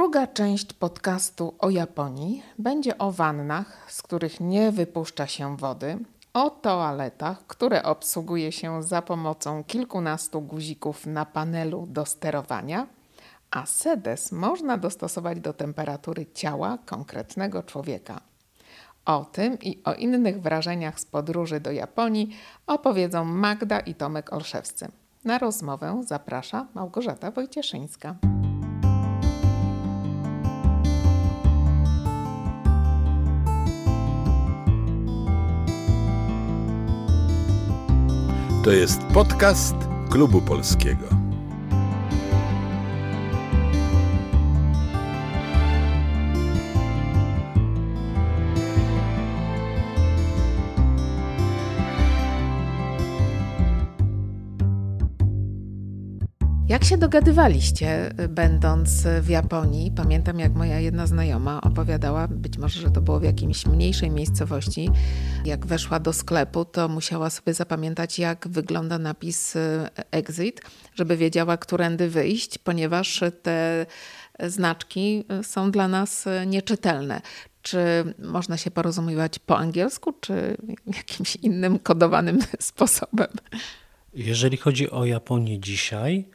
Druga część podcastu o Japonii będzie o wannach, z których nie wypuszcza się wody, o toaletach, które obsługuje się za pomocą kilkunastu guzików na panelu do sterowania, a sedes można dostosować do temperatury ciała konkretnego człowieka. O tym i o innych wrażeniach z podróży do Japonii opowiedzą Magda i Tomek Olszewscy. Na rozmowę zaprasza Małgorzata Wojcieszyńska. To jest podcast Klubu Polskiego. Jak się dogadywaliście, y, będąc w Japonii? Pamiętam, jak moja jedna znajoma opowiadała, być może, że to było w jakiejś mniejszej miejscowości. Jak weszła do sklepu, to musiała sobie zapamiętać, jak wygląda napis y, exit, żeby wiedziała, którędy wyjść, ponieważ te znaczki y, są dla nas nieczytelne. Czy można się porozumiewać po angielsku, czy jakimś innym kodowanym sposobem? Jeżeli chodzi o Japonię dzisiaj,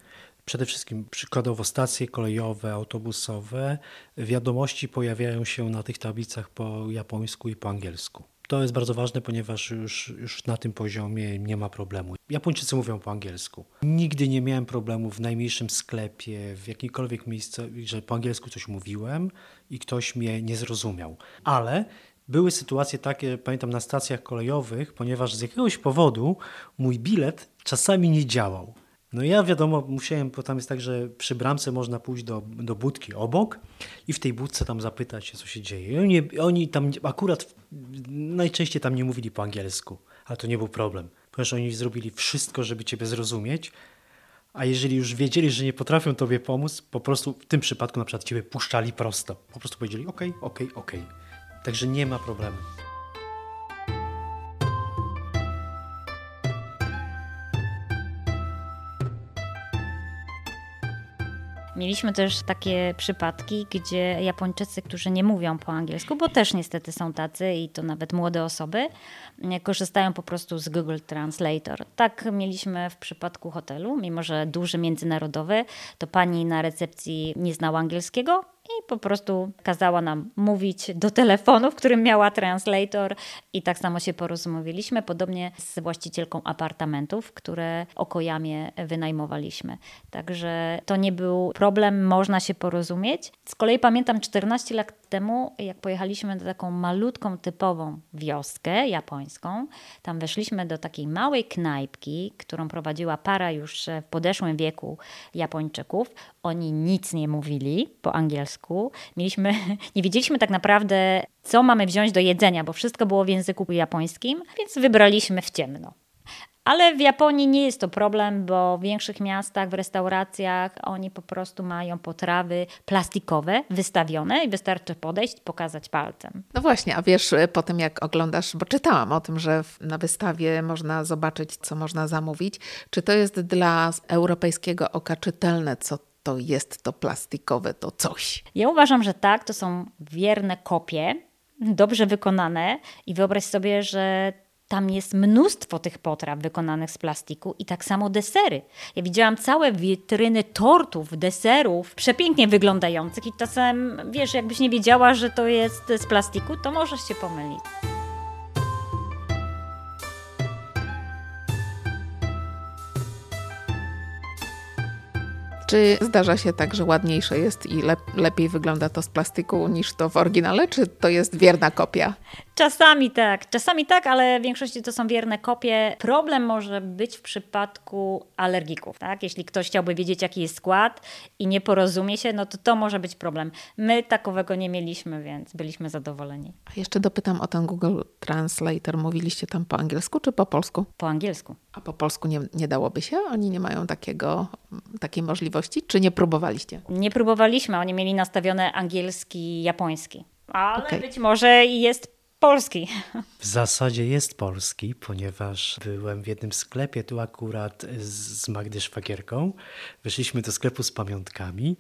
Przede wszystkim przykładowo stacje kolejowe, autobusowe, wiadomości pojawiają się na tych tablicach po japońsku i po angielsku. To jest bardzo ważne, ponieważ już, już na tym poziomie nie ma problemu. Japończycy mówią po angielsku. Nigdy nie miałem problemu w najmniejszym sklepie, w jakimkolwiek miejscu, że po angielsku coś mówiłem i ktoś mnie nie zrozumiał. Ale były sytuacje takie, pamiętam, na stacjach kolejowych, ponieważ z jakiegoś powodu mój bilet czasami nie działał. No ja wiadomo, musiałem, bo tam jest tak, że przy bramce można pójść do, do budki obok i w tej budce tam zapytać się, co się dzieje. I oni, oni tam akurat najczęściej tam nie mówili po angielsku, ale to nie był problem, ponieważ oni zrobili wszystko, żeby ciebie zrozumieć, a jeżeli już wiedzieli, że nie potrafią tobie pomóc, po prostu w tym przypadku na przykład ciebie puszczali prosto. Po prostu powiedzieli ok, ok, ok. Także nie ma problemu. Mieliśmy też takie przypadki, gdzie Japończycy, którzy nie mówią po angielsku, bo też niestety są tacy i to nawet młode osoby, korzystają po prostu z Google Translator. Tak mieliśmy w przypadku hotelu, mimo że duży międzynarodowy, to pani na recepcji nie znała angielskiego, po prostu kazała nam mówić do telefonu, w którym miała translator i tak samo się porozmawialiśmy, podobnie z właścicielką apartamentów, które okojamie wynajmowaliśmy. Także to nie był problem, można się porozumieć. Z kolei pamiętam 14 lat temu, jak pojechaliśmy do taką malutką, typową wioskę japońską, tam weszliśmy do takiej małej knajpki, którą prowadziła para już w podeszłym wieku Japończyków. Oni nic nie mówili po angielsku angielsku. Mieliśmy, nie wiedzieliśmy tak naprawdę, co mamy wziąć do jedzenia, bo wszystko było w języku japońskim, więc wybraliśmy w ciemno. Ale w Japonii nie jest to problem, bo w większych miastach, w restauracjach oni po prostu mają potrawy plastikowe wystawione i wystarczy podejść, pokazać palcem. No właśnie, a wiesz, po tym jak oglądasz, bo czytałam o tym, że na wystawie można zobaczyć, co można zamówić. Czy to jest dla europejskiego oka czytelne, co to jest to plastikowe, to coś. Ja uważam, że tak, to są wierne kopie, dobrze wykonane i wyobraź sobie, że tam jest mnóstwo tych potraw wykonanych z plastiku i tak samo desery. Ja widziałam całe witryny tortów, deserów, przepięknie wyglądających i czasem, wiesz, jakbyś nie wiedziała, że to jest z plastiku, to możesz się pomylić. Czy zdarza się tak, że ładniejsze jest i lepiej wygląda to z plastiku niż to w oryginale, czy to jest wierna kopia? Czasami tak, czasami tak, ale w większości to są wierne kopie. Problem może być w przypadku alergików. Tak? Jeśli ktoś chciałby wiedzieć, jaki jest skład i nie porozumie się, no to to może być problem. My takowego nie mieliśmy, więc byliśmy zadowoleni. A jeszcze dopytam o ten Google Translator. Mówiliście tam po angielsku czy po polsku? Po angielsku. A po polsku nie, nie dałoby się? Oni nie mają takiego, takiej możliwości? Czy nie próbowaliście? Nie próbowaliśmy. Oni mieli nastawione angielski, japoński. Ale okay. być może jest polski. W zasadzie jest polski, ponieważ byłem w jednym sklepie tu akurat z Magdy Szwagierką. Weszliśmy do sklepu z pamiątkami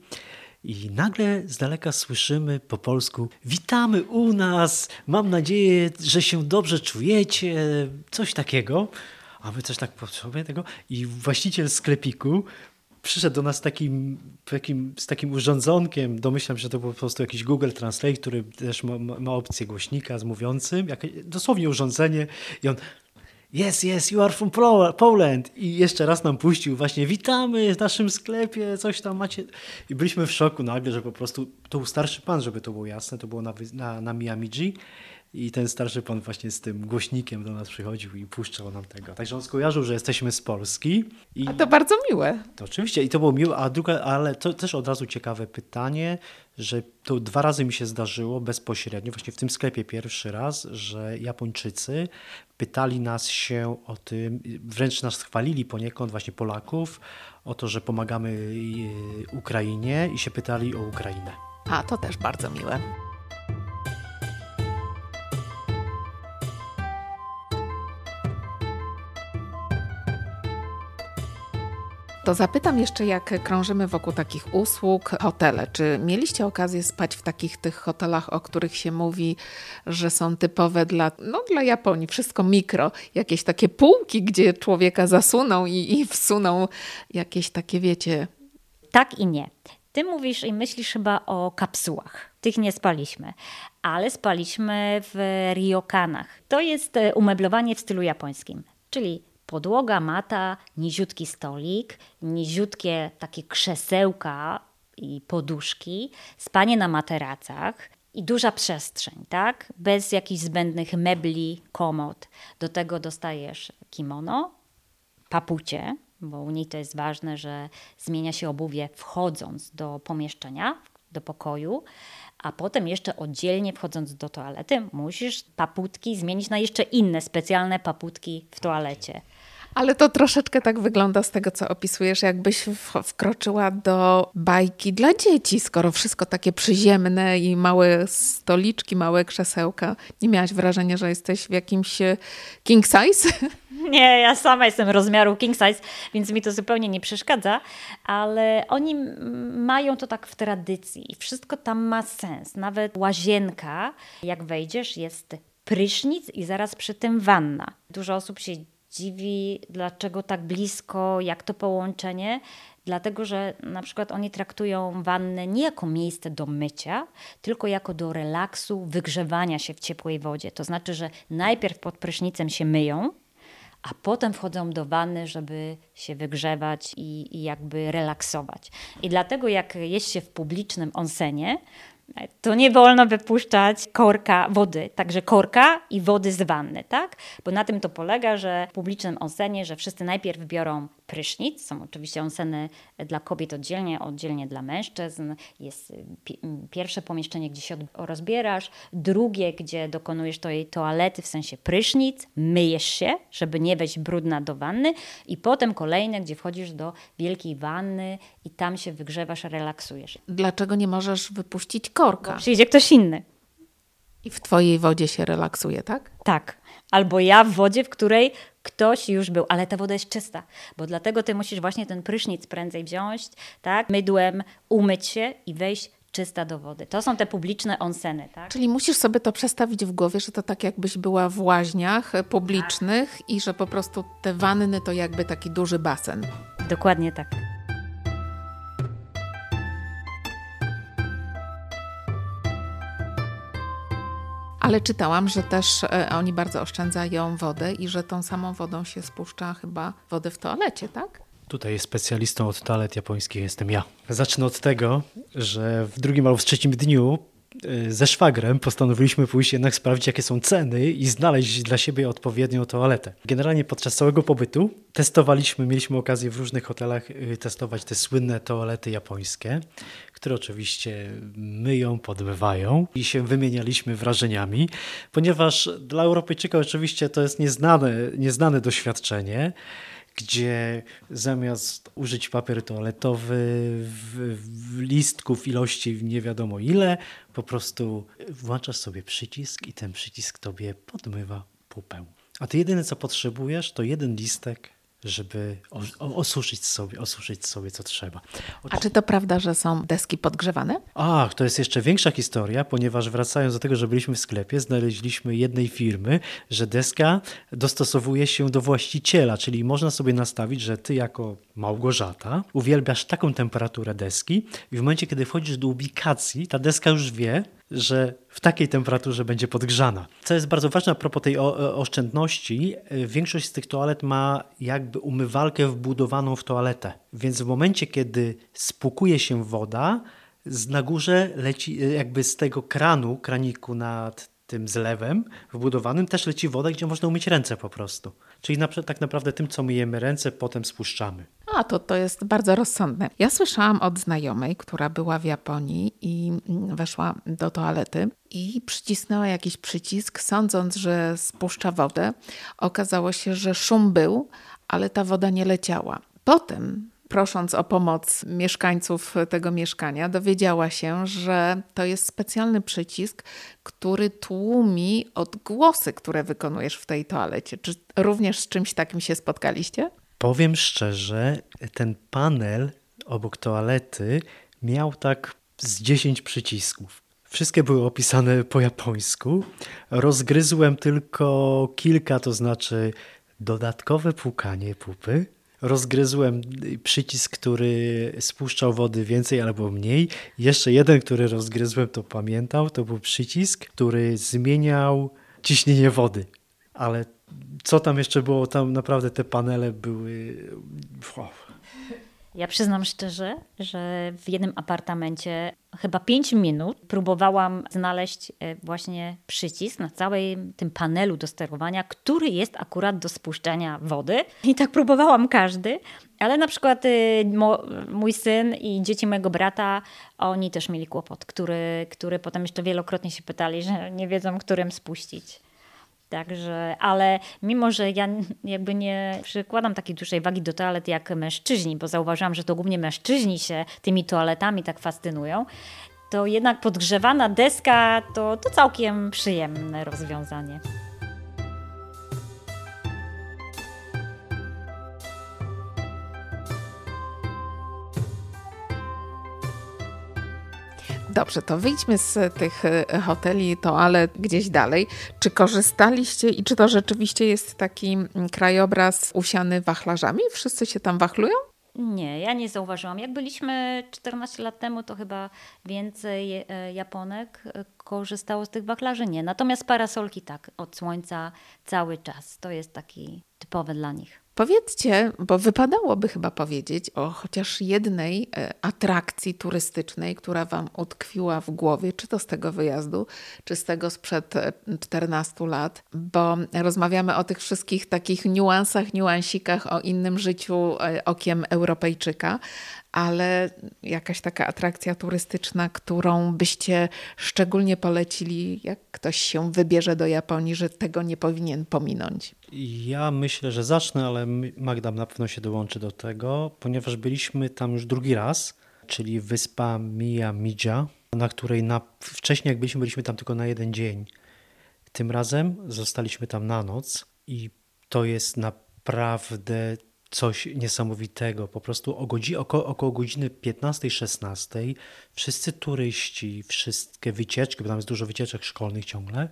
I nagle z daleka słyszymy po polsku: Witamy u nas, mam nadzieję, że się dobrze czujecie, coś takiego. A my coś tak potrzebujemy tego. I właściciel sklepiku przyszedł do nas takim, takim, z takim urządzonkiem, domyślam się, że to był po prostu jakiś Google Translate, który też ma, ma, opcję głośnika z mówiącym, jak, dosłownie urządzenie i on Yes, yes, you are from Poland. I jeszcze raz nam puścił właśnie, witamy w naszym sklepie, coś tam macie. I byliśmy w szoku nagle, że po prostu to był starszy pan, żeby to było jasne, to było na, na, na Miami G. I ten starszy pan właśnie z tym głośnikiem do nas przychodził i puszczał nam tego. Także on skojarzył, że jesteśmy z Polski. I A to bardzo miłe. To oczywiście i to było miłe, a druga, ale to też od razu ciekawe pytanie, że to dwa razy mi się zdarzyło bezpośrednio, właśnie w tym sklepie pierwszy raz, że Japończycy pytali nas się o tym, wręcz nas chwalili poniekąd właśnie Polaków o to, że pomagamy y, Ukrainie i się pytali o Ukrainę. A, to też bardzo miłe. To zapytam jeszcze, jak krążymy wokół takich usług, hotele. Czy mieliście okazję spać w takich tych hotelach, o których się mówi, że są typowe dla, no, dla Japonii, wszystko mikro, jakieś takie półki, gdzie człowieka zasuną i, i wsuną jakieś takie, wiecie... Tak i nie. Ty mówisz i myślisz chyba o kapsułach. Tych nie spaliśmy, ale spaliśmy w ryokanach. To jest e, umeblowanie w stylu japońskim, czyli podłoga, mata, niziutki stolik, niziutkie takie krzesełka i poduszki, spanie na materacach i duża przestrzeń, tak? Bez jakichś zbędnych mebli, komod. Do tego dostajesz kimono, papucie, bo u niej to jest ważne, że zmienia się obuwie wchodząc do pomieszczenia, do pokoju, a potem jeszcze oddzielnie wchodząc do toalety, musisz paputki zmienić na jeszcze inne specjalne paputki w toalecie. Ale to troszeczkę tak wygląda z tego, co opisujesz, jakbyś wkroczyła do bajki dla dzieci, skoro wszystko takie przyziemne i małe stoliczki, małe krzesełka. Nie miałaś wrażenia, że jesteś w jakimś e, king size? Nie, ja sama jestem rozmiaru king size, więc mi to zupełnie nie przeszkadza, ale oni mają to tak w tradycji i wszystko tam ma sens. Nawet łazienka, jak wejdziesz, jest prysznic i zaraz przy tym wanna. Dużo osób się dziwi, dlaczego tak blisko, jak to połączenie. Dlatego, że na przykład oni traktują wannę nie jako miejsce do mycia, tylko jako do relaksu, wygrzewania się w ciepłej wodzie. To znaczy, że najpierw pod prysznicem się myją, a potem wchodzą do wanny, żeby się wygrzewać i, i jakby relaksować. I dlatego, jak jest się w publicznym onsenie, to nie wolno wypuszczać korka wody, także korka i wody z wanny, tak? Bo na tym to polega, że w publicznym onsenie, że wszyscy najpierw biorą prysznic, są oczywiście onseny dla kobiet oddzielnie, oddzielnie dla mężczyzn. Jest pierwsze pomieszczenie, gdzie się rozbierasz, drugie, gdzie dokonujesz tej toalety, w sensie prysznic, myjesz się, żeby nie wejść brudna do wanny i potem kolejne, gdzie wchodzisz do wielkiej wanny i tam się wygrzewasz, relaksujesz. Dlaczego nie możesz wypuścić korka? Bo przyjdzie ktoś inny. I w twojej wodzie się relaksuje, tak? Tak. Albo ja w wodzie, w której ktoś już był, ale ta woda jest czysta, bo dlatego ty musisz właśnie ten prysznic prędzej wziąć, tak, mydłem umyć się i wejść czysta do wody. To są te publiczne onseny, tak? Czyli musisz sobie to przestawić w głowie, że to tak jakbyś była w łaźniach publicznych tak. i że po prostu te wanny to jakby taki duży basen. Dokładnie tak. Ale czytałam, że też e, oni bardzo oszczędzają wodę i że tą samą wodą się spuszcza chyba wodę w toalecie, tak? Tutaj specjalistą od toalet japońskich jestem ja. Zacznę od tego, że w drugim albo w trzecim dniu ze szwagrem postanowiliśmy pójść jednak sprawdzić, jakie są ceny i znaleźć dla siebie odpowiednią toaletę. Generalnie podczas całego pobytu testowaliśmy, mieliśmy okazję w różnych hotelach e, testować te słynne toalety japońskie które oczywiście myją, podmywają i się wymienialiśmy wrażeniami, ponieważ dla Europejczyka oczywiście to jest nieznane, nieznane doświadczenie gdzie zamiast użyć papier toaletowy w, w listków ilości nie wiadomo ile, po prostu włączasz sobie przycisk i ten przycisk tobie podmywa pupę. A ty jedyne co potrzebujesz to jeden listek żeby osuszyć sobie, osuszyć sobie co trzeba. A czy to prawda, że są deski podgrzewane? Ach, to jest jeszcze większa historia, ponieważ wracając do tego, że byliśmy w sklepie, znaleźliśmy jednej firmy, że deska dostosowuje się do właściciela, czyli można sobie nastawić, że ty jako Małgorzata uwielbiasz taką temperaturę deski i w momencie, kiedy wchodzisz do ubikacji, ta deska już wie, że w takiej temperaturze będzie podgrzana. Co jest bardzo ważne a propos tej oszczędności, y, większość z tych toalet ma jakby umywalkę wbudowaną w toaletę. Więc w momencie, kiedy spłukuje się woda, z na górze leci y, jakby z tego kranu, kraniku nad tym zlewem wbudowanym też leci woda, gdzie można umyć ręce po prostu. Czyli na, tak naprawdę tym, co myjemy ręce, potem spuszczamy. A, to, to jest bardzo rozsądne. Ja słyszałam od znajomej, która była w Japonii i weszła do toalety i przycisnęła jakiś przycisk, sądząc, że spuszcza wodę. Okazało się, że szum był, ale ta woda nie leciała. Potem prosząc o pomoc mieszkańców tego mieszkania, dowiedziała się, że to jest specjalny przycisk, który tłumi odgłosy, które wykonujesz w tej toalecie. Czy również z czymś takim się spotkaliście? Powiem szczerze, ten panel obok toalety miał tak z 10 przycisków. Wszystkie były opisane po japońsku. Rozgryzłem tylko kilka, to znaczy dodatkowe płukanie pupy, rozgryzłem przycisk, który spuszczał wody więcej albo mniej. Jeszcze jeden, który rozgryzłem, to pamiętał, to był przycisk, który zmieniał ciśnienie wody. Ale co tam jeszcze było? Tam naprawdę te panele były. Wow. Ja przyznam szczerze, że w jednym apartamencie chyba 5 minut próbowałam znaleźć e, właśnie przycisk na całym tym panelu do sterowania, który jest akurat do spuszczania wody. I tak próbowałam każdy, ale na przykład y, mój syn i dzieci mojego brata, oni też mieli kłopot, który, który potem jeszcze wielokrotnie się pytali, że nie wiedzą, którym spuścić. Także, ale mimo, że ja jakby nie przykładam takiej dużej wagi do toalet jak mężczyźni, bo zauważyłam, że to głównie mężczyźni się tymi toaletami tak fascynują, to jednak podgrzewana deska to, to całkiem przyjemne rozwiązanie. Dobrze, to wyjdźmy z tych e, hoteli, toalet gdzieś dalej. Czy korzystaliście i czy to rzeczywiście jest taki mm, krajobraz usiany wachlarzami? Wszyscy się tam wachlują? Nie, ja nie zauważyłam. Jak byliśmy 14 lat temu, to chyba więcej e, Japonek e, korzystało z tych wachlarzy. Nie. Natomiast parasolki tak, od słońca cały czas. To jest taki typowy dla nich. Powiedzcie, bo wypadałoby chyba powiedzieć o chociaż jednej e, atrakcji turystycznej, która Wam utkwiła w głowie, czy to z tego wyjazdu, czy z tego sprzed 14 e, lat, bo rozmawiamy o tych wszystkich takich niuansach, niuansikach, o innym życiu e, okiem Europejczyka, ale jakaś taka atrakcja turystyczna, którą byście szczególnie polecili, jak ktoś się wybierze do Japonii, że tego nie powinien pominąć? Ja myślę, że zacznę, ale Magda na pewno się dołączy do tego, ponieważ byliśmy tam już drugi raz, czyli wyspa Miyamija, na której na, wcześniej jak byliśmy, byliśmy tam tylko na jeden dzień. Tym razem zostaliśmy tam na noc i to jest naprawdę coś niesamowitego. Po prostu o godzi, około, około godziny 15-16 wszyscy turyści, wszystkie wycieczki, bo tam jest dużo wycieczek szkolnych ciągle,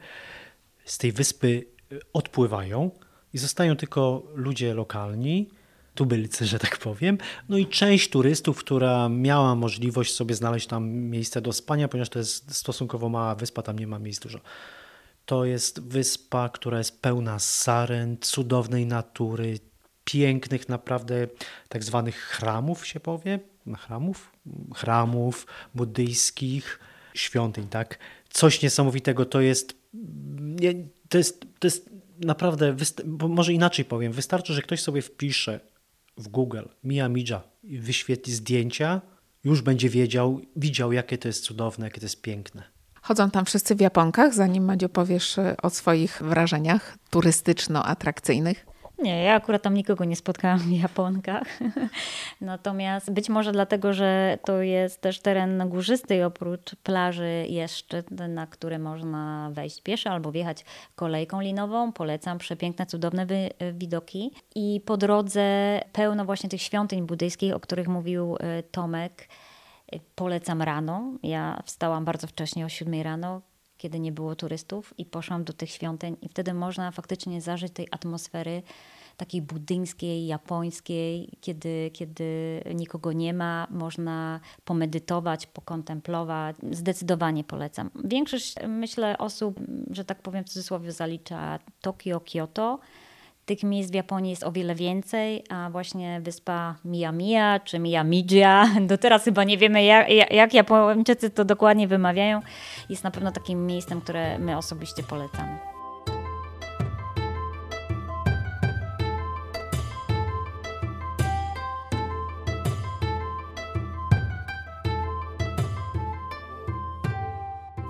z tej wyspy y, odpływają i zostają tylko ludzie lokalni, tubylcy, że tak powiem. No i część turystów, która miała możliwość sobie znaleźć tam miejsce do spania, ponieważ to jest stosunkowo mała wyspa, tam nie ma miejsc dużo. To jest wyspa, która jest pełna saren, cudownej natury, pięknych naprawdę tak zwanych chramów się powie, chramów, chramów buddyjskich, świątyń, tak? Coś niesamowitego to jest, to jest, to jest naprawdę, może inaczej powiem, wystarczy, że ktoś sobie wpisze w Google Mia Midja i wyświetli zdjęcia, już będzie wiedział, widział, jakie to jest cudowne, jakie to jest piękne. Chodzą tam wszyscy w japonkach, zanim Madziu powiesz o swoich wrażeniach turystyczno-atrakcyjnych? Nie, ja akurat tam nikogo nie spotkałam w Japonkach. Natomiast być może dlatego, że to jest też teren górzysty i oprócz plaży jest szczyt, na który można wejść pieszo albo wjechać kolejką linową. Polecam przepiękne, cudowne wy- widoki. I po drodze pełno właśnie tych świątyń buddyjskich, o których mówił y, Tomek. Y, Polecam rano. Ja wstałam bardzo wcześnie o 7 rano, kiedy nie było turystów i poszłam do tych świątyń i wtedy można faktycznie zażyć tej atmosfery takiej buddyjskiej, japońskiej, kiedy, kiedy nikogo nie ma, można pomedytować, pokontemplować. Zdecydowanie polecam. Większość, myślę, osób, że tak powiem w cudzysłowie, zalicza Tokio, Kyoto. Tych miejsc w Japonii jest o wiele więcej, a właśnie wyspa Miyamiya czy Miyamijia, do teraz chyba nie wiemy jak, jak Japończycy to dokładnie wymawiają, jest na pewno takim miejscem, które my osobiście polecamy.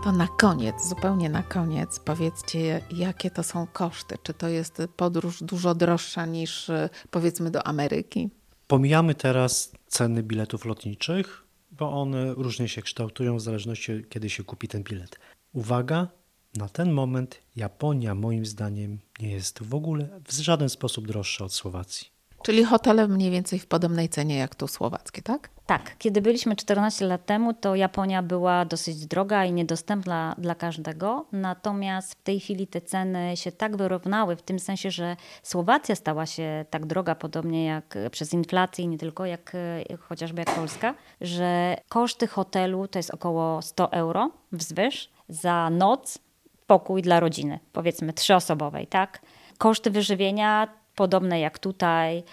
To na koniec, zupełnie na koniec, powiedzcie, jakie to są koszty? Czy to jest podróż dużo droższa niż y, powiedzmy do Ameryki? Pomijamy teraz ceny biletów lotniczych, bo one różnie się kształtują w zależności kiedy się kupi ten bilet. Uwaga, na ten moment Japonia moim zdaniem nie jest w ogóle w żaden sposób droższa od Słowacji. Czyli hotele mniej więcej w podobnej cenie jak tu słowackie, tak? Tak, kiedy byliśmy 14 lat temu, to Japonia była dosyć droga i niedostępna dla każdego. Natomiast w tej chwili te ceny się tak wyrównały, w tym sensie, że Słowacja stała się tak droga, podobnie jak przez inflację, nie tylko jak chociażby jak Polska, że koszty hotelu to jest około 100 euro wzwyż za noc, pokój dla rodziny, powiedzmy trzyosobowej, tak? Koszty wyżywienia podobne jak tutaj,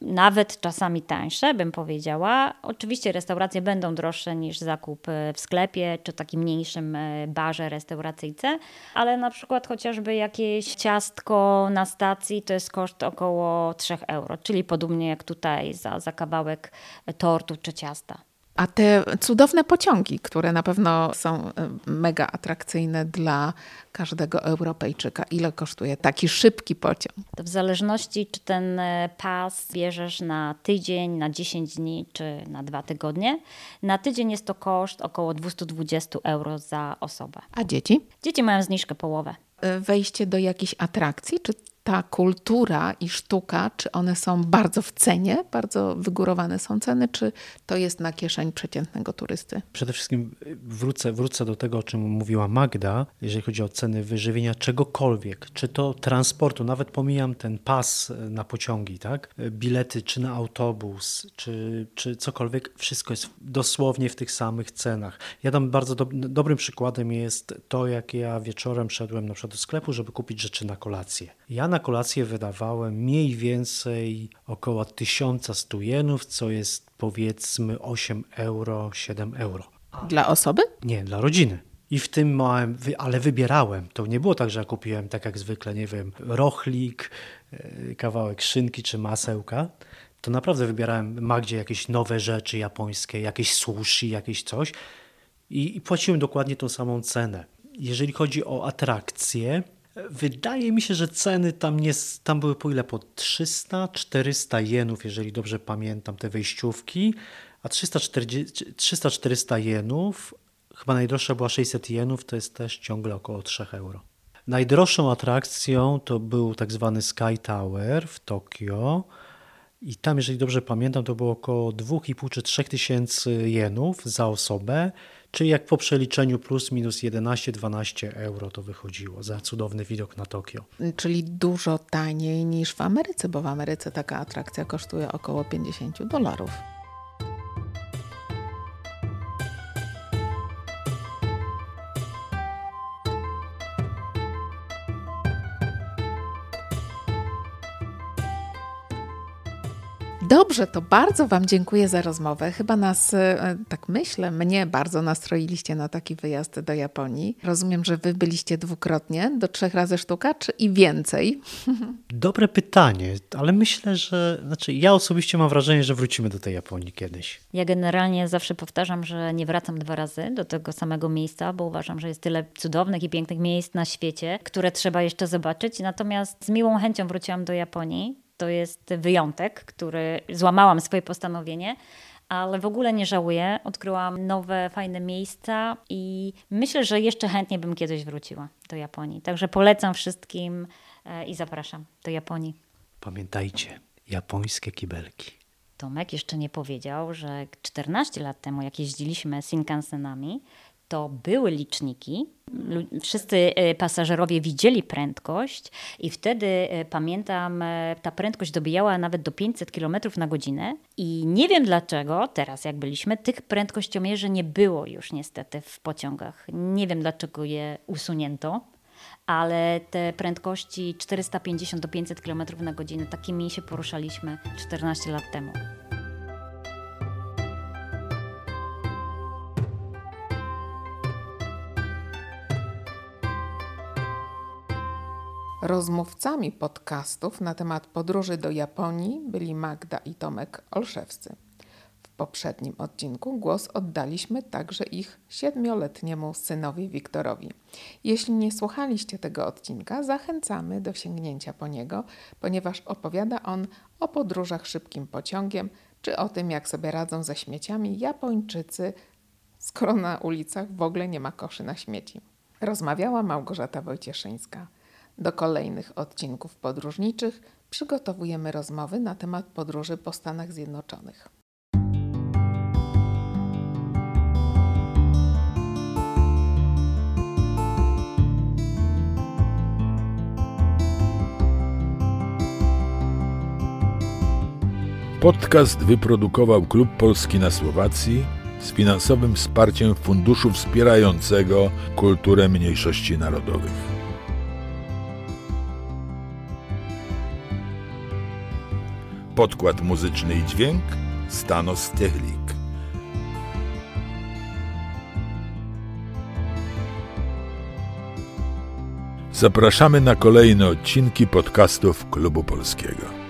nawet czasami tańsze, bym powiedziała. Oczywiście restauracje będą droższe niż zakup w sklepie czy takim mniejszym barze, restauracyjce, ale na przykład chociażby jakieś ciastko na stacji to jest koszt około 3 euro, czyli podobnie jak tutaj za, za kawałek tortu czy ciasta. A te cudowne pociągi, które na pewno są e, mega atrakcyjne dla każdego Europejczyka. Ile kosztuje taki szybki pociąg? To w zależności, czy ten e, pas bierzesz na tydzień, na 10 dni, czy na dwa tygodnie. Na tydzień jest to koszt około 220 euro za osobę. A dzieci? Dzieci mają zniżkę połowę. E, wejście do jakiejś atrakcji, czy ta kultura i sztuka, czy one są bardzo w cenie, bardzo wygórowane są ceny, czy to jest na kieszeń przeciętnego turysty? Przede wszystkim wrócę, wrócę do tego, o czym mówiła Magda, jeżeli chodzi o ceny wyżywienia czegokolwiek, czy to transportu, nawet pomijam ten pas na pociągi, tak? Bilety czy na autobus, czy, czy cokolwiek, wszystko jest dosłownie w tych samych cenach. Ja dam bardzo do, dobrym przykładem jest to, jak ja wieczorem szedłem na przykład do sklepu, żeby kupić rzeczy na kolację. Ja na kolację wydawałem mniej więcej około 1100 jenów, co jest powiedzmy 8 euro, 7 euro. Dla osoby? Nie, dla rodziny. I w tym małem, ale wybierałem. To nie było tak, że ja kupiłem tak jak zwykle, nie wiem, rochlik, e, kawałek szynki czy masełka. To naprawdę wybierałem Magdzie jakieś nowe rzeczy japońskie, jakieś sushi, jakieś coś. I, i płaciłem dokładnie tą samą cenę. Jeżeli chodzi o atrakcje, Wydaje mi się, że ceny tam, nie, tam były po ile? Po 300-400 jenów, jeżeli dobrze pamiętam, te wejściówki. A 300-400 jenów, chyba najdroższa była 600 jenów, to jest też ciągle około 3 euro. Najdroższą atrakcją to był tak zwany Sky Tower w Tokio. I tam, jeżeli dobrze pamiętam, to było około 2,5 czy 3 tysięcy jenów za osobę. Czyli jak po przeliczeniu plus minus 11-12 euro to wychodziło za cudowny widok na Tokio. Czyli dużo taniej niż w Ameryce, bo w Ameryce taka atrakcja kosztuje około 50 dolarów. Dobrze, to bardzo Wam dziękuję za rozmowę. Chyba nas, e, tak myślę, mnie bardzo nastroiliście na taki wyjazd do Japonii. Rozumiem, że Wy byliście dwukrotnie, do trzech razy sztuka, czy i więcej? Dobre pytanie, ale myślę, że, znaczy ja osobiście mam wrażenie, że wrócimy do tej Japonii kiedyś. Ja generalnie zawsze powtarzam, że nie wracam dwa razy do tego samego miejsca, bo uważam, że jest tyle cudownych i pięknych miejsc na świecie, które trzeba jeszcze zobaczyć. Natomiast z miłą chęcią wróciłam do Japonii to jest wyjątek, który złamałam swoje postanowienie, ale w ogóle nie żałuję. Odkryłam nowe, fajne miejsca i myślę, że jeszcze chętnie bym kiedyś wróciła do Japonii. Także polecam wszystkim e, i zapraszam do Japonii. Pamiętajcie, japońskie kibelki. Tomek jeszcze nie powiedział, że 14 lat temu, jak jeździliśmy Shinkansenami, to były liczniki. Wszyscy e, pasażerowie widzieli prędkość i wtedy e, pamiętam, e, ta prędkość dobijała nawet do 500 km na godzinę. I nie wiem dlaczego teraz, jak byliśmy, tych prędkościomierzy nie było już niestety w pociągach. Nie wiem dlaczego je usunięto. Ale te prędkości 450 do 500 km na godzinę, takimi się poruszaliśmy 14 lat temu. Rozmówcami podcastów na temat podróży do Japonii byli Magda i Tomek Olszewscy. W poprzednim odcinku głos oddaliśmy także ich siedmioletniemu synowi Wiktorowi. Jeśli nie słuchaliście tego odcinka, zachęcamy do sięgnięcia po niego, ponieważ opowiada on o podróżach szybkim pociągiem czy o tym, jak sobie radzą ze śmieciami Japończycy, skoro na ulicach w ogóle nie ma koszy na śmieci. Rozmawiała Małgorzata Wojcieszyńska. Do kolejnych odcinków podróżniczych przygotowujemy rozmowy na temat podróży po Stanach Zjednoczonych. Podcast wyprodukował Klub Polski na Słowacji z finansowym wsparciem Funduszu Wspierającego Kulturę Mniejszości Narodowych. Podkład muzyczny i dźwięk Stanos Techlik. Zapraszamy na kolejne odcinki podcastów Klubu Polskiego.